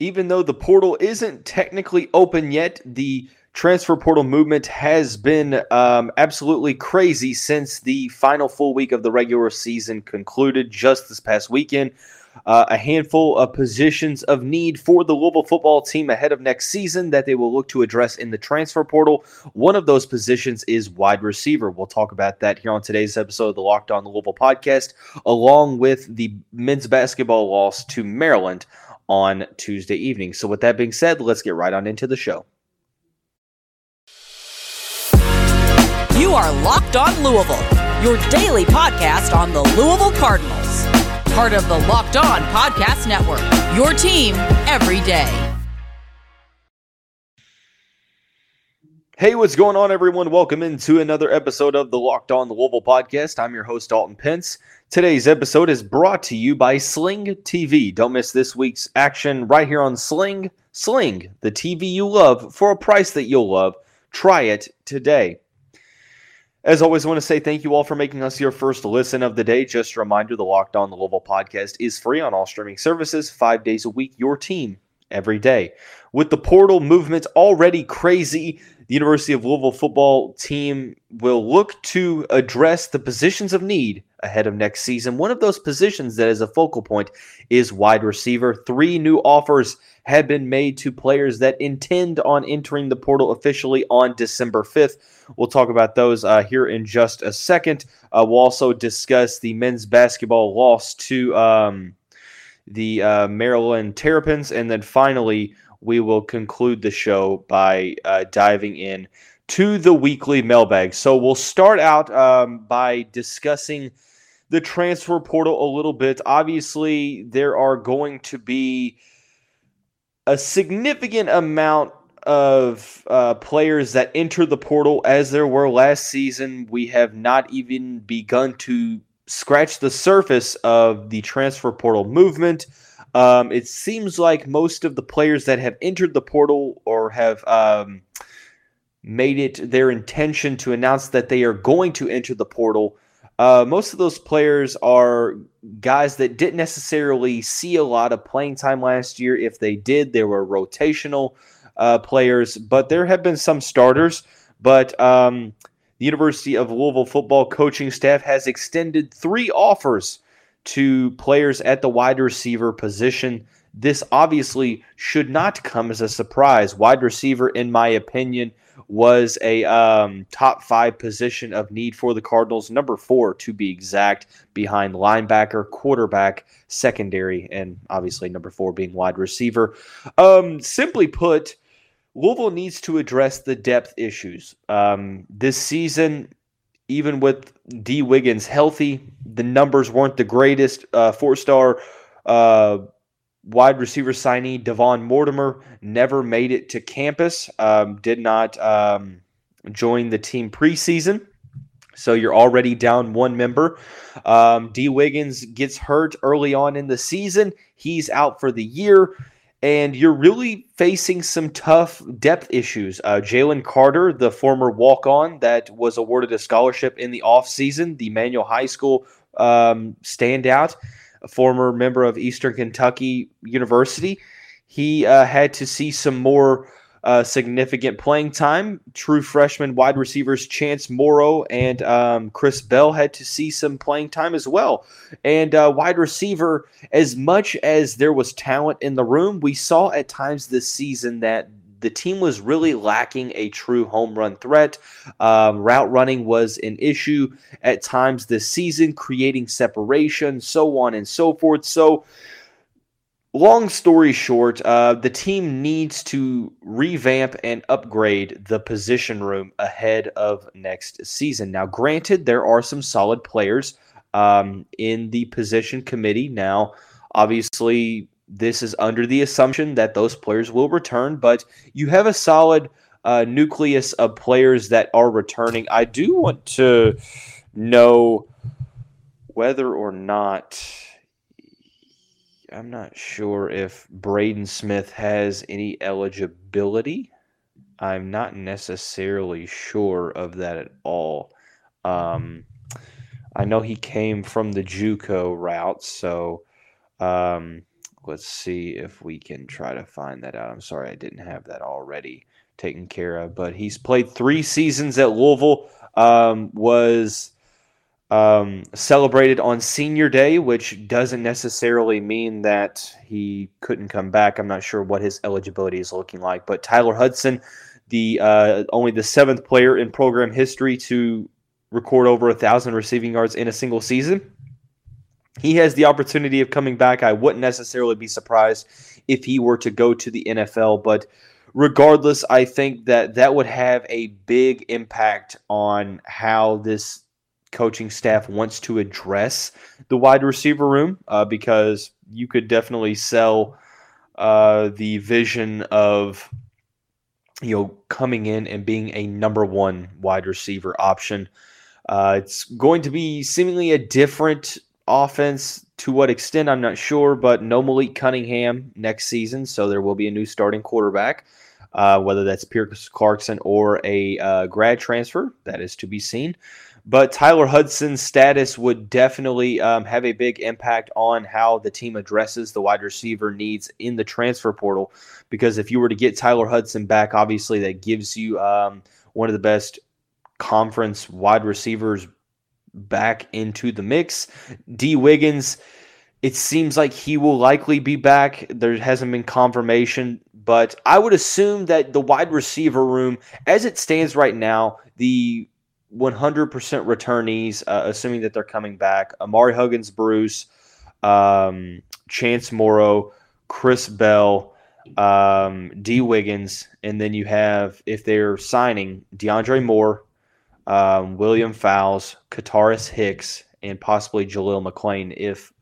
even though the portal isn't technically open yet, the transfer portal movement has been um, absolutely crazy since the final full week of the regular season concluded just this past weekend. Uh, a handful of positions of need for the Louisville football team ahead of next season that they will look to address in the transfer portal. One of those positions is wide receiver. We'll talk about that here on today's episode of the Locked On Louisville podcast, along with the men's basketball loss to Maryland on Tuesday evening. So, with that being said, let's get right on into the show. You are Locked On Louisville, your daily podcast on the Louisville Cardinals. Part of the Locked On Podcast Network, your team every day. Hey, what's going on, everyone? Welcome into another episode of the Locked On the Louisville podcast. I'm your host, Dalton Pence. Today's episode is brought to you by Sling TV. Don't miss this week's action right here on Sling. Sling, the TV you love for a price that you'll love. Try it today. As always, I want to say thank you all for making us your first listen of the day. Just a reminder the Locked On the Louisville podcast is free on all streaming services, five days a week, your team every day. With the portal movement already crazy, the University of Louisville football team will look to address the positions of need ahead of next season. One of those positions that is a focal point is wide receiver. Three new offers have been made to players that intend on entering the portal officially on December 5th. We'll talk about those uh, here in just a second. Uh, we'll also discuss the men's basketball loss to um, the uh, Maryland Terrapins. And then finally, we will conclude the show by uh, diving in to the weekly mailbag. So we'll start out um, by discussing the transfer portal a little bit. Obviously, there are going to be a significant amount of uh, players that enter the portal as there were last season. We have not even begun to scratch the surface of the transfer portal movement. Um, it seems like most of the players that have entered the portal or have um, made it their intention to announce that they are going to enter the portal. Uh, most of those players are guys that didn't necessarily see a lot of playing time last year. If they did, they were rotational uh, players, but there have been some starters. But um, the University of Louisville football coaching staff has extended three offers to players at the wide receiver position. This obviously should not come as a surprise. Wide receiver, in my opinion, was a um, top five position of need for the Cardinals, number four to be exact, behind linebacker, quarterback, secondary, and obviously number four being wide receiver. Um, simply put, Louisville needs to address the depth issues. Um, this season, even with Dee Wiggins healthy, the numbers weren't the greatest. Uh, Four star uh, wide receiver signee Devon Mortimer never made it to campus, um, did not um, join the team preseason. So you're already down one member. Um, Dee Wiggins gets hurt early on in the season. He's out for the year and you're really facing some tough depth issues. Uh, Jalen Carter, the former walk on that was awarded a scholarship in the offseason, the Manual High School um, standout, a former member of Eastern Kentucky University, he uh, had to see some more uh, significant playing time. True freshman wide receivers Chance Morrow and um, Chris Bell had to see some playing time as well. And uh, wide receiver, as much as there was talent in the room, we saw at times this season that the team was really lacking a true home run threat. Um, route running was an issue at times this season, creating separation, so on and so forth. So, long story short, uh, the team needs to revamp and upgrade the position room ahead of next season. Now, granted, there are some solid players um, in the position committee. Now, obviously, this is under the assumption that those players will return, but you have a solid uh, nucleus of players that are returning. I do want to know whether or not I'm not sure if Braden Smith has any eligibility. I'm not necessarily sure of that at all. Um, I know he came from the JUCO route, so um, let's see if we can try to find that out. I'm sorry I didn't have that already taken care of, but he's played three seasons at Louisville. Um, was um, celebrated on senior day, which doesn't necessarily mean that he couldn't come back. I'm not sure what his eligibility is looking like, but Tyler Hudson, the uh, only the seventh player in program history to record over a thousand receiving yards in a single season. He has the opportunity of coming back. I wouldn't necessarily be surprised if he were to go to the NFL, but regardless, I think that that would have a big impact on how this coaching staff wants to address the wide receiver room uh, because you could definitely sell uh, the vision of you know coming in and being a number one wide receiver option. Uh, it's going to be seemingly a different offense. To what extent, I'm not sure, but no Malik Cunningham next season, so there will be a new starting quarterback. Uh, whether that's Pierce Clarkson or a uh, grad transfer, that is to be seen. But Tyler Hudson's status would definitely um, have a big impact on how the team addresses the wide receiver needs in the transfer portal. Because if you were to get Tyler Hudson back, obviously that gives you um, one of the best conference wide receivers back into the mix. Dee Wiggins, it seems like he will likely be back. There hasn't been confirmation, but I would assume that the wide receiver room, as it stands right now, the 100% returnees, uh, assuming that they're coming back. Amari Huggins, Bruce, um, Chance Morrow, Chris Bell, um, Dee Wiggins, and then you have, if they're signing, DeAndre Moore, um, William Fowles, Kataris Hicks, and possibly Jaleel McClain if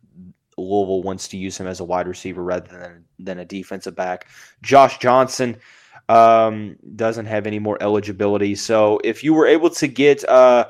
Louisville wants to use him as a wide receiver rather than, than a defensive back. Josh Johnson – um, doesn't have any more eligibility. So if you were able to get uh,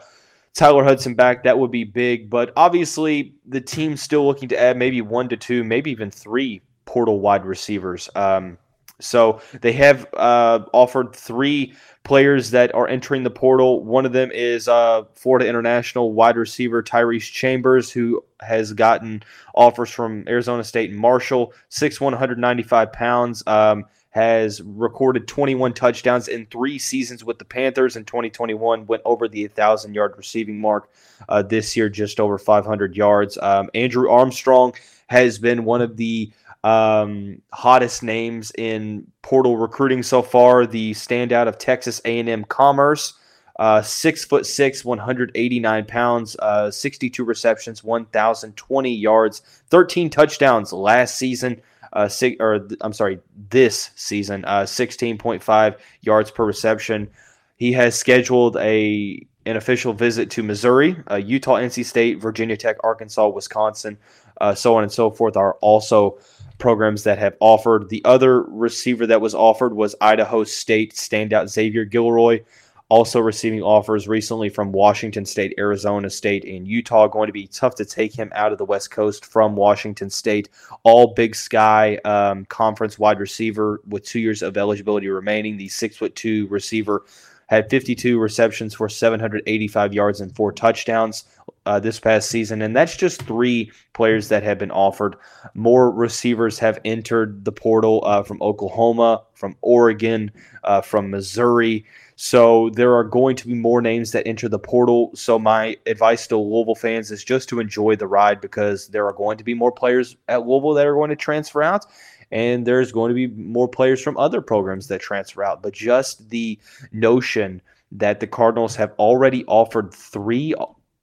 Tyler Hudson back, that would be big. But obviously, the team's still looking to add maybe one to two, maybe even three portal wide receivers. Um, so they have uh, offered three players that are entering the portal. One of them is uh, Florida International wide receiver Tyrese Chambers, who has gotten offers from Arizona State and Marshall, 6'1", 195 pounds. Um, has recorded 21 touchdowns in three seasons with the Panthers in 2021, went over the 1,000 yard receiving mark uh, this year, just over 500 yards. Um, Andrew Armstrong has been one of the um, hottest names in portal recruiting so far. The standout of Texas A&M Commerce, uh, six foot six, 189 pounds, uh, 62 receptions, 1,020 yards, 13 touchdowns last season uh, six, or I'm sorry, this season, uh, 16.5 yards per reception. He has scheduled a an official visit to Missouri, uh, Utah, NC State, Virginia Tech, Arkansas, Wisconsin, uh, so on and so forth are also programs that have offered. The other receiver that was offered was Idaho State standout Xavier Guillory also receiving offers recently from Washington State, Arizona State, and Utah. Going to be tough to take him out of the West Coast from Washington State. All Big Sky um, conference wide receiver with two years of eligibility remaining. The six foot two receiver had 52 receptions for 785 yards and four touchdowns uh, this past season. And that's just three players that have been offered. More receivers have entered the portal uh, from Oklahoma, from Oregon, uh, from Missouri. So there are going to be more names that enter the portal. So my advice to Louisville fans is just to enjoy the ride because there are going to be more players at Louisville that are going to transfer out and there's going to be more players from other programs that transfer out. But just the notion that the Cardinals have already offered three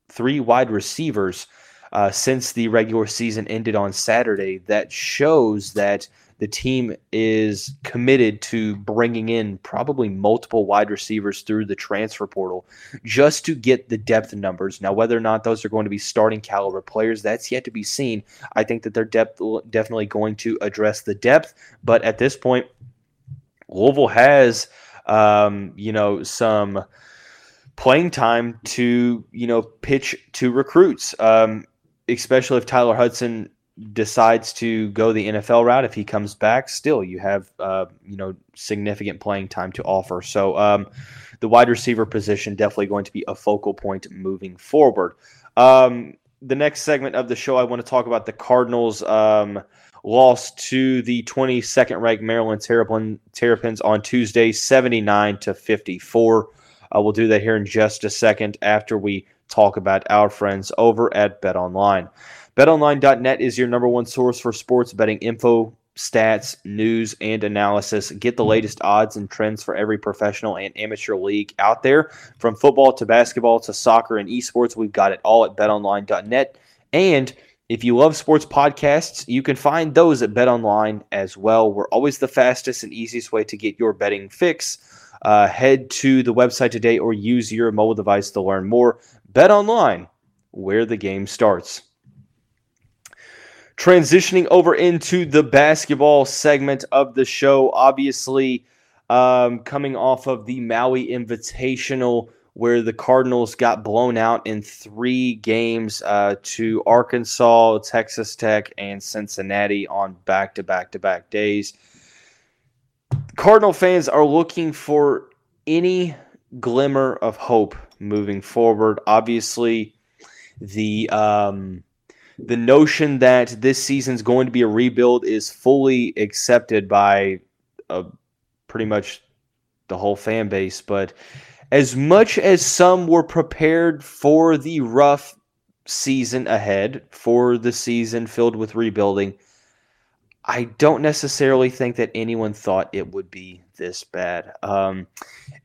three wide receivers uh, since the regular season ended on Saturday, that shows that the team is committed to bringing in probably multiple wide receivers through the transfer portal just to get the depth numbers. Now, whether or not those are going to be starting caliber players, that's yet to be seen. I think that they're depth, definitely going to address the depth, but at this point, Louisville has, um, you know, some playing time to, you know, pitch to recruits. Um, especially if Tyler Hudson decides to go the NFL route, if he comes back, still you have uh, you know significant playing time to offer. So um, the wide receiver position definitely going to be a focal point moving forward. Um, the next segment of the show, I want to talk about the Cardinals. Um, lost to the 22nd ranked Maryland Terrapins on Tuesday, 79 to 54. Uh, we'll do that here in just a second after we talk about our friends over at Bet Online. BetOnline.net is your number one source for sports betting info, stats, news, and analysis. Get the latest odds and trends for every professional and amateur league out there. From football to basketball to soccer and esports, we've got it all at betonline.net. And if you love sports podcasts, you can find those at BetOnline as well. We're always the fastest and easiest way to get your betting fix. Uh, head to the website today or use your mobile device to learn more. Bet online, where the game starts. Transitioning over into the basketball segment of the show, obviously um, coming off of the Maui Invitational, where the Cardinals got blown out in three games uh, to Arkansas, Texas Tech, and Cincinnati on back to back to back days. Cardinal fans are looking for any glimmer of hope moving forward. Obviously, the um, the notion that this season's going to be a rebuild is fully accepted by uh, pretty much the whole fan base. But as much as some were prepared for the rough season ahead, for the season filled with rebuilding, I don't necessarily think that anyone thought it would be this bad. Um,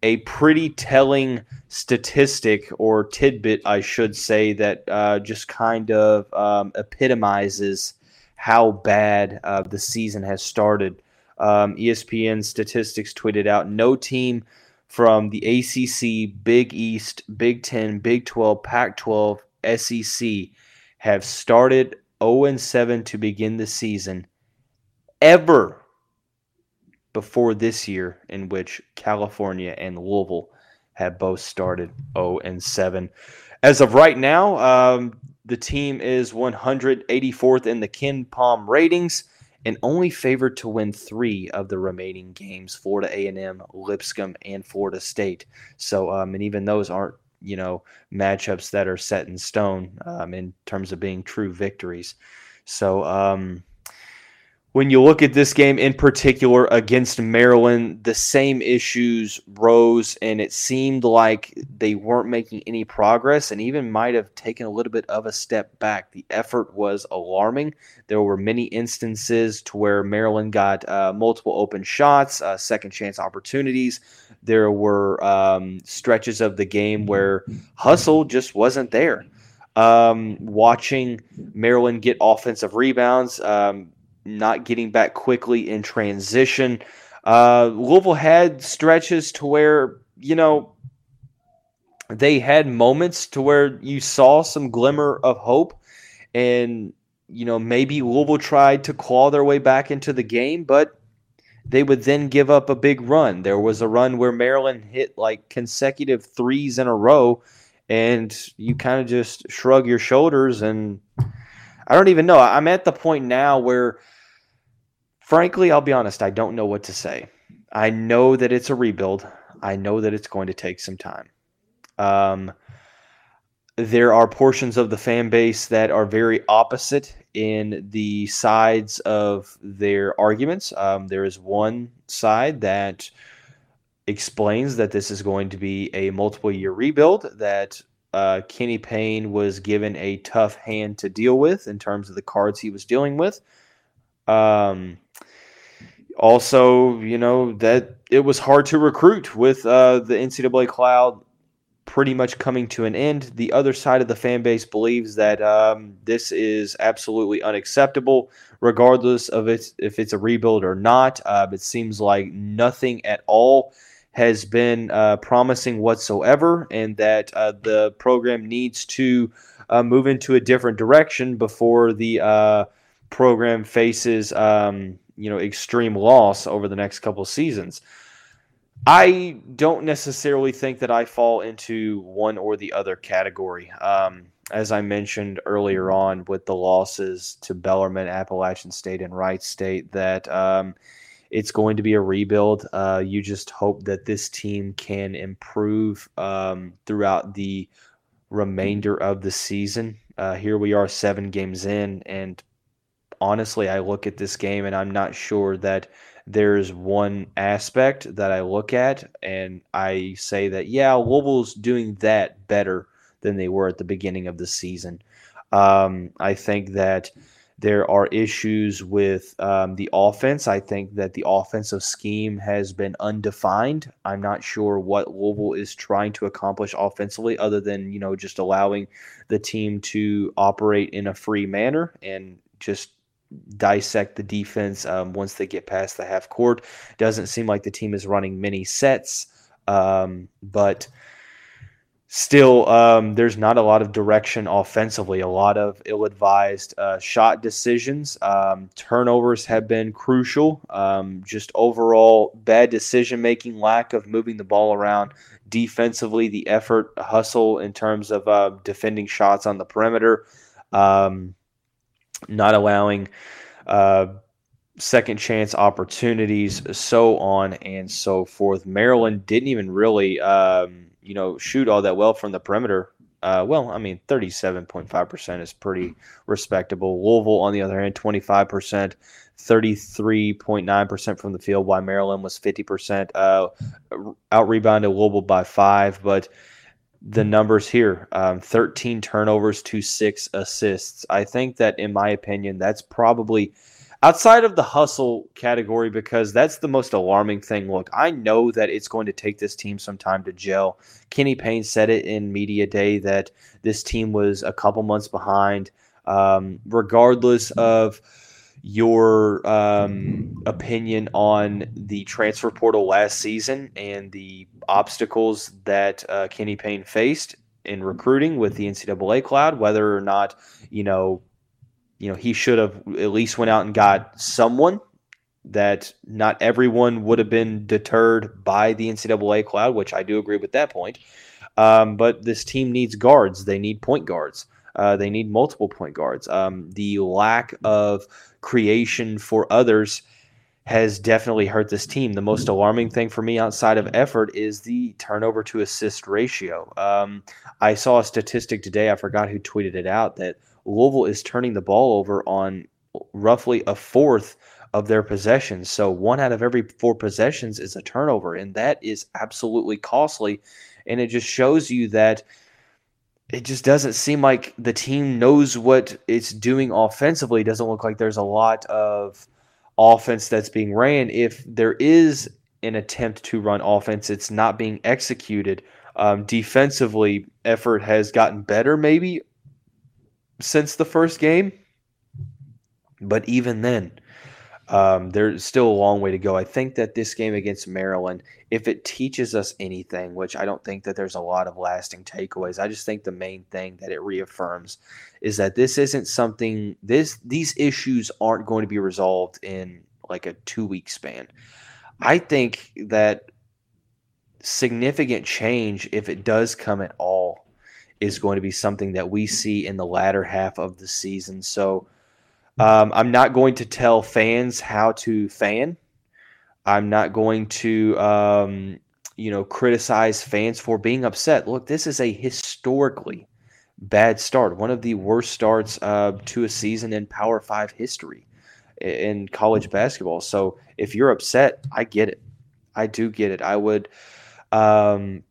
a pretty telling statistic or tidbit, I should say, that uh, just kind of um, epitomizes how bad uh, the season has started. Um, ESPN statistics tweeted out no team from the ACC, Big East, Big 10, Big 12, Pac 12, SEC have started 0 7 to begin the season ever before this year, in which California and Louisville have both started 0 and 7. As of right now, um, the team is 184th in the KenPom ratings and only favored to win three of the remaining games: Florida A&M, Lipscomb, and Florida State. So, um, and even those aren't you know matchups that are set in stone um, in terms of being true victories. So, um, when you look at this game in particular against Maryland, the same issues rose, and it seemed like they weren't making any progress and even might have taken a little bit of a step back. The effort was alarming. There were many instances to where Maryland got uh, multiple open shots, uh, second chance opportunities. There were um, stretches of the game where hustle just wasn't there. Um, watching Maryland get offensive rebounds, um, not getting back quickly in transition. Uh, Louisville had stretches to where, you know, they had moments to where you saw some glimmer of hope. And, you know, maybe Louisville tried to claw their way back into the game, but they would then give up a big run. There was a run where Maryland hit like consecutive threes in a row, and you kind of just shrug your shoulders and I don't even know. I'm at the point now where frankly, I'll be honest, I don't know what to say. I know that it's a rebuild. I know that it's going to take some time. Um, there are portions of the fan base that are very opposite in the sides of their arguments. Um, there is one side that explains that this is going to be a multiple year rebuild, that uh, Kenny Payne was given a tough hand to deal with in terms of the cards he was dealing with. Um, also, you know, that it was hard to recruit with uh, the NCAA cloud pretty much coming to an end. The other side of the fan base believes that um, this is absolutely unacceptable, regardless of it, if it's a rebuild or not. Uh, it seems like nothing at all has been uh, promising whatsoever, and that uh, the program needs to uh, move into a different direction before the uh, program faces um, you know extreme loss over the next couple seasons. I don't necessarily think that I fall into one or the other category. Um, as I mentioned earlier on with the losses to Bellarmine, Appalachian State, and Wright State, that um, it's going to be a rebuild. Uh, you just hope that this team can improve um, throughout the remainder of the season. Uh, here we are, seven games in, and honestly, I look at this game and I'm not sure that there's one aspect that I look at and I say that, yeah, Louisville's doing that better than they were at the beginning of the season. Um, I think that there are issues with um, the offense. I think that the offensive scheme has been undefined. I'm not sure what Louisville is trying to accomplish offensively, other than you know just allowing the team to operate in a free manner and just dissect the defense um, once they get past the half court. Doesn't seem like the team is running many sets, um, but still, um, there's not a lot of direction offensively. A lot of ill-advised uh, shot decisions. Um, turnovers have been crucial. Um, just overall bad decision making, lack of moving the ball around defensively. The effort, hustle in terms of uh, defending shots on the perimeter. Um, not allowing uh, second chance opportunities, so on and so forth. Maryland didn't even really, um, you know, shoot all that well from the perimeter. Uh, well, I mean, 37.5% is pretty respectable. Louisville, on the other hand, 25%, 33.9% from the field, while Maryland was 50%. Uh, out rebounded Louisville by five, but the numbers here um, 13 turnovers to six assists. I think that, in my opinion, that's probably outside of the hustle category because that's the most alarming thing. Look, I know that it's going to take this team some time to gel. Kenny Payne said it in Media Day that this team was a couple months behind. Um, regardless of your um, opinion on the transfer portal last season and the obstacles that uh, Kenny Payne faced in recruiting with the NCAA cloud, whether or not you know, you know, he should have at least went out and got someone that not everyone would have been deterred by the NCAA cloud, which I do agree with that point. Um, but this team needs guards; they need point guards. Uh, they need multiple point guards. Um, the lack of creation for others has definitely hurt this team. The most alarming thing for me outside of effort is the turnover to assist ratio. Um, I saw a statistic today, I forgot who tweeted it out, that Louisville is turning the ball over on roughly a fourth of their possessions. So one out of every four possessions is a turnover, and that is absolutely costly. And it just shows you that it just doesn't seem like the team knows what it's doing offensively. It doesn't look like there's a lot of offense that's being ran. If there is an attempt to run offense, it's not being executed. Um, defensively, effort has gotten better maybe since the first game, but even then, um, there's still a long way to go. I think that this game against Maryland, if it teaches us anything, which I don't think that there's a lot of lasting takeaways, I just think the main thing that it reaffirms is that this isn't something this these issues aren't going to be resolved in like a two week span. I think that significant change, if it does come at all, is going to be something that we see in the latter half of the season. So um, I'm not going to tell fans how to fan. I'm not going to, um, you know, criticize fans for being upset. Look, this is a historically bad start, one of the worst starts uh, to a season in Power Five history in college basketball. So if you're upset, I get it. I do get it. I would um,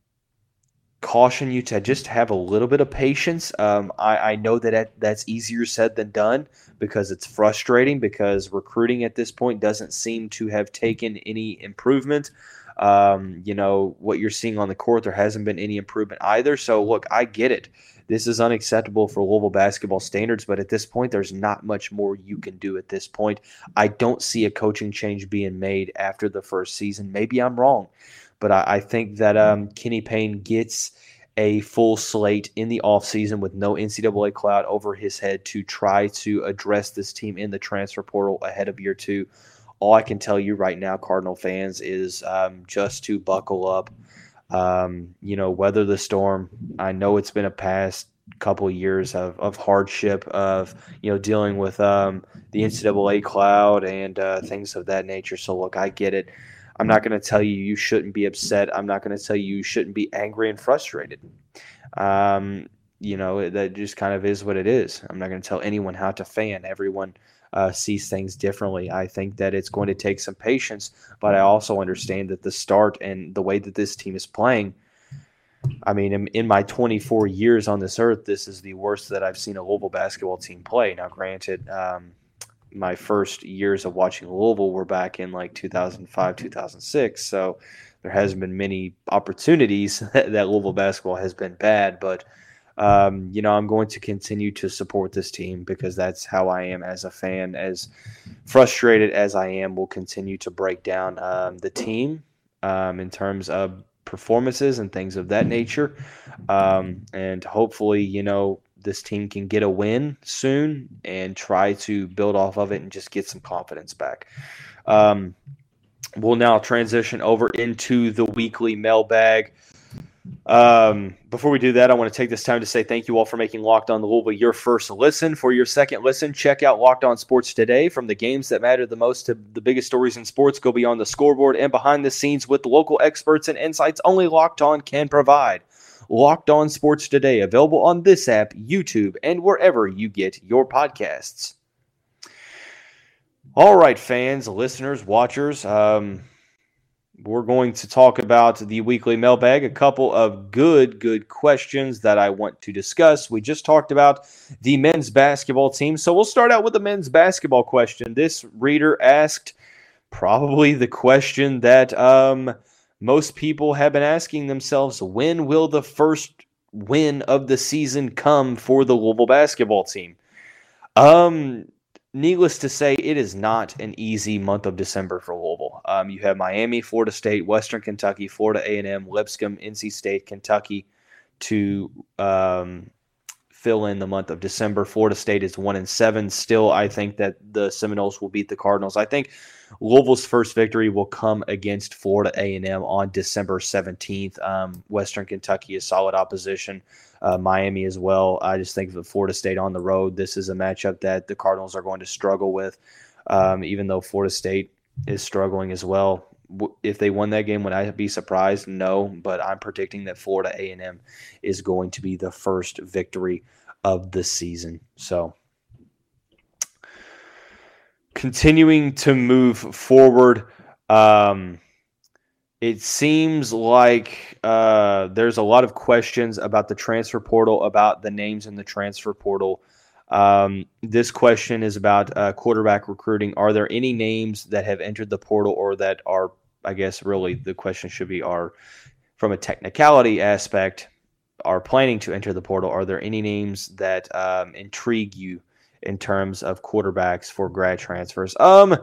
caution you to just have a little bit of patience. Um, I, I, know that that's easier said than done because it's frustrating because recruiting at this point doesn't seem to have taken any improvement. Um, you know, what you're seeing on the court, there hasn't been any improvement either. So, look, I get it. This is unacceptable for Louisville basketball standards, but at this point, there's not much more you can do at this point. I don't see a coaching change being made after the first season. Maybe I'm wrong. But I, I think that um, Kenny Payne gets a full slate in the offseason with no NCAA cloud over his head to try to address this team in the transfer portal ahead of year two. All I can tell you right now, Cardinal fans, is um, just to buckle up. Um, you know, weather the storm. I know it's been a past couple years of, of hardship of you know dealing with um, the NCAA cloud and uh, things of that nature. So look, I get it. I'm not going to tell you you shouldn't be upset. I'm not going to tell you you shouldn't be angry and frustrated. Um, you know, that just kind of is what it is. I'm not going to tell anyone how to fan. Everyone uh, sees things differently. I think that it's going to take some patience, but I also understand that the start and the way that this team is playing. I mean, in, in my 24 years on this earth, this is the worst that I've seen a Louisville basketball team play. Now, granted, um, my first years of watching Louisville were back in like 2005, 2006. So there hasn't been many opportunities that, Louisville basketball has been bad, but um, you know, I'm going to continue to support this team because that's how I am as a fan. As frustrated as I am, will continue to break down um, the team um, in terms of performances and things of that nature. Um, and hopefully, you know, this team can get a win soon and try to build off of it and just get some confidence back. Um, we'll now transition over into the weekly mailbag. Um, before we do that, I want to take this time to say thank you all for making Locked On the Louisville your first listen. For your second listen, check out Locked On Sports today. From the games that matter the most to the biggest stories in sports, go beyond the scoreboard and behind the scenes with local experts and insights only Locked On can provide. Locked On Sports today, available on this app, YouTube, and wherever you get your podcasts. All right, fans, listeners, watchers. Um, we're going to talk about the weekly mailbag. A couple of good, good questions that I want to discuss. We just talked about the men's basketball team. So we'll start out with the men's basketball question. This reader asked probably the question that um, most people have been asking themselves when will the first win of the season come for the Louisville basketball team? Um, needless to say, it is not an easy month of December for Louisville. Um, you have Miami, Florida State, Western Kentucky, Florida A&M, Lipscomb, NC State, Kentucky to um, fill in the month of December. Florida State is one and seven. Still, I think that the Seminoles will beat the Cardinals. I think Louisville's first victory will come against Florida A&M on December 17th. Um, Western Kentucky is solid opposition uh, Miami as well. I just think that Florida State on the road, this is a matchup that the Cardinals are going to struggle with, um, even though Florida State is struggling as well. If they won that game, would I be surprised? No, but I'm predicting that Florida A&M is going to be the first victory of the season. So, continuing to move forward. Um, it seems like uh, there's a lot of questions about the transfer portal, about the names in the transfer portal. Um, this question is about uh, quarterback recruiting. Are there any names that have entered the portal or that are, I guess, really the question should be, are from a technicality aspect, are planning to enter the portal? Are there any names that um, intrigue you in terms of quarterbacks for grad transfers? Um,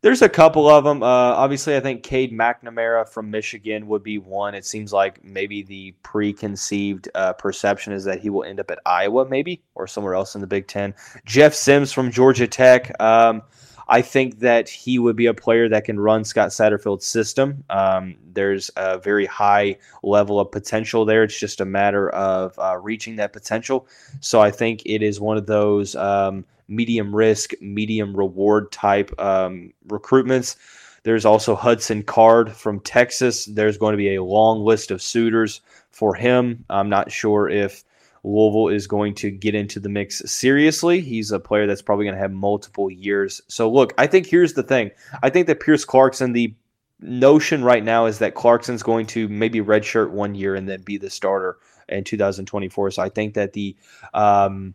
there's a couple of them. Uh, obviously, I think Cade McNamara from Michigan would be one. It seems like maybe the preconceived uh, perception is that he will end up at Iowa, maybe, or somewhere else in the Big Ten. Jeff Sims from Georgia Tech. Um, I think that he would be a player that can run Scott Satterfield's system. Um, there's a very high level of potential there. It's just a matter of uh, reaching that potential. So I think it is one of those. Um, medium risk, medium reward type um, recruitments. There's also Hudson Card from Texas. There's going to be a long list of suitors for him. I'm not sure if Louisville is going to get into the mix seriously. He's a player that's probably going to have multiple years. So, look, I think here's the thing I think that Pierce Clarkson, the notion right now is that Clarkson's going to maybe redshirt one year and then be the starter in 2024. So, I think that the. Um,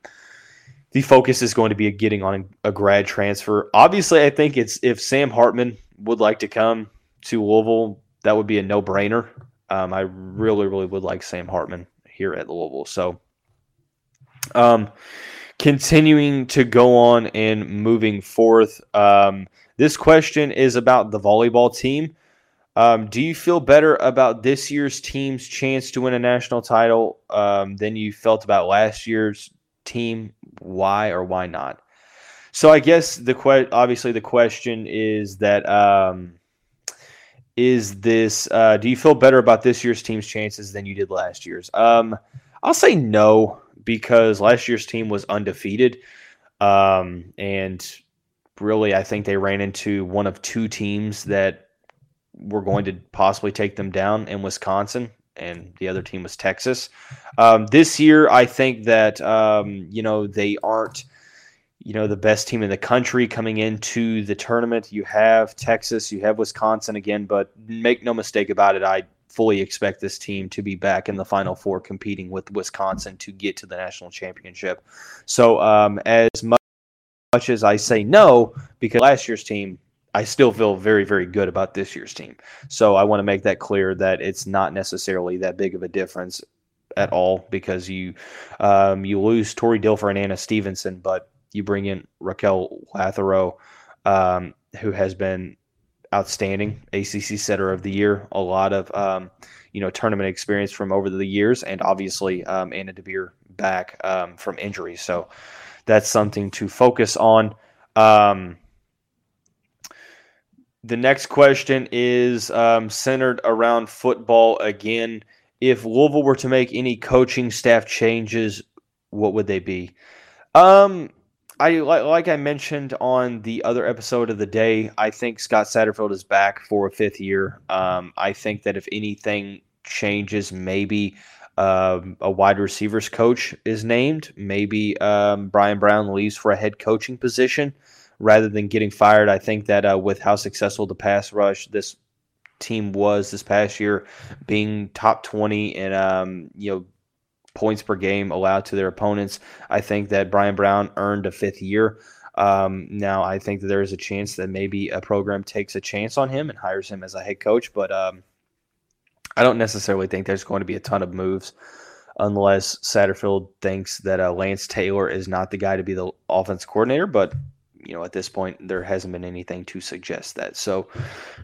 the focus is going to be getting on a, grad transfer. Obviously, I think it's if Sam Hartman would like to come to Louisville, that would be a no brainer. Um, I really, really would like Sam Hartman here at Louisville. So, um, continuing to go on and moving forth, um, this question is about the volleyball team. Um, do you feel better about this year's team's chance to win a national title um, than you felt about last year's team? Why or why not? So I guess the que- obviously the question is that um, is this uh, do you feel better about this year's team's chances than you did last year's? Um, I'll say no because last year's team was undefeated, um, and really I think they ran into one of two teams that were going to possibly take them down in Wisconsin and the other team was Texas. Um, this year, I think that um, you know they aren't. you know, the best team in the country coming into the tournament. You have Texas, you have Wisconsin again, but make no mistake about it, I fully expect this team to be back in the Final Four competing with Wisconsin to get to the national championship. So, um, as much, much as I say no, because last year's team, I still feel very, very good about this year's team. So, I want to make that clear that it's not necessarily that big of a difference at all because you um, you lose Tori Dilfer and Anna Stevenson, but you bring in Raquel Lathero, um, who has been outstanding ACC setter of the year. A lot of um, you know tournament experience from over the years, and obviously um, Anna DeBeer back um, from injury. So that's something to focus on. Um, the next question is um, centered around football again. If Louisville were to make any coaching staff changes, what would they be? Um, I like, I mentioned on the other episode of the day. I think Scott Satterfield is back for a fifth year. Um, I think that if anything changes, maybe um, a wide receivers coach is named. Maybe um, Brian Brown leaves for a head coaching position rather than getting fired. I think that uh, with how successful the pass rush this team was this past year, being top twenty and um, you know points per game allowed to their opponents. I think that Brian Brown earned a fifth year. Um, now, I think that there is a chance that maybe a program takes a chance on him and hires him as a head coach, but um, I don't necessarily think there's going to be a ton of moves unless Satterfield thinks that uh, Lance Taylor is not the guy to be the offense coordinator. But you know, at this point, there hasn't been anything to suggest that. So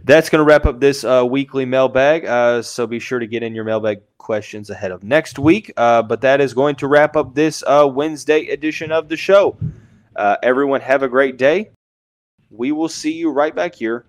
that's going to wrap up this uh, weekly mailbag. Uh, so be sure to get in your mailbag questions ahead of next week. Uh, but that is going to wrap up this uh, Wednesday edition of the show. Uh, everyone, have a great day. We will see you right back here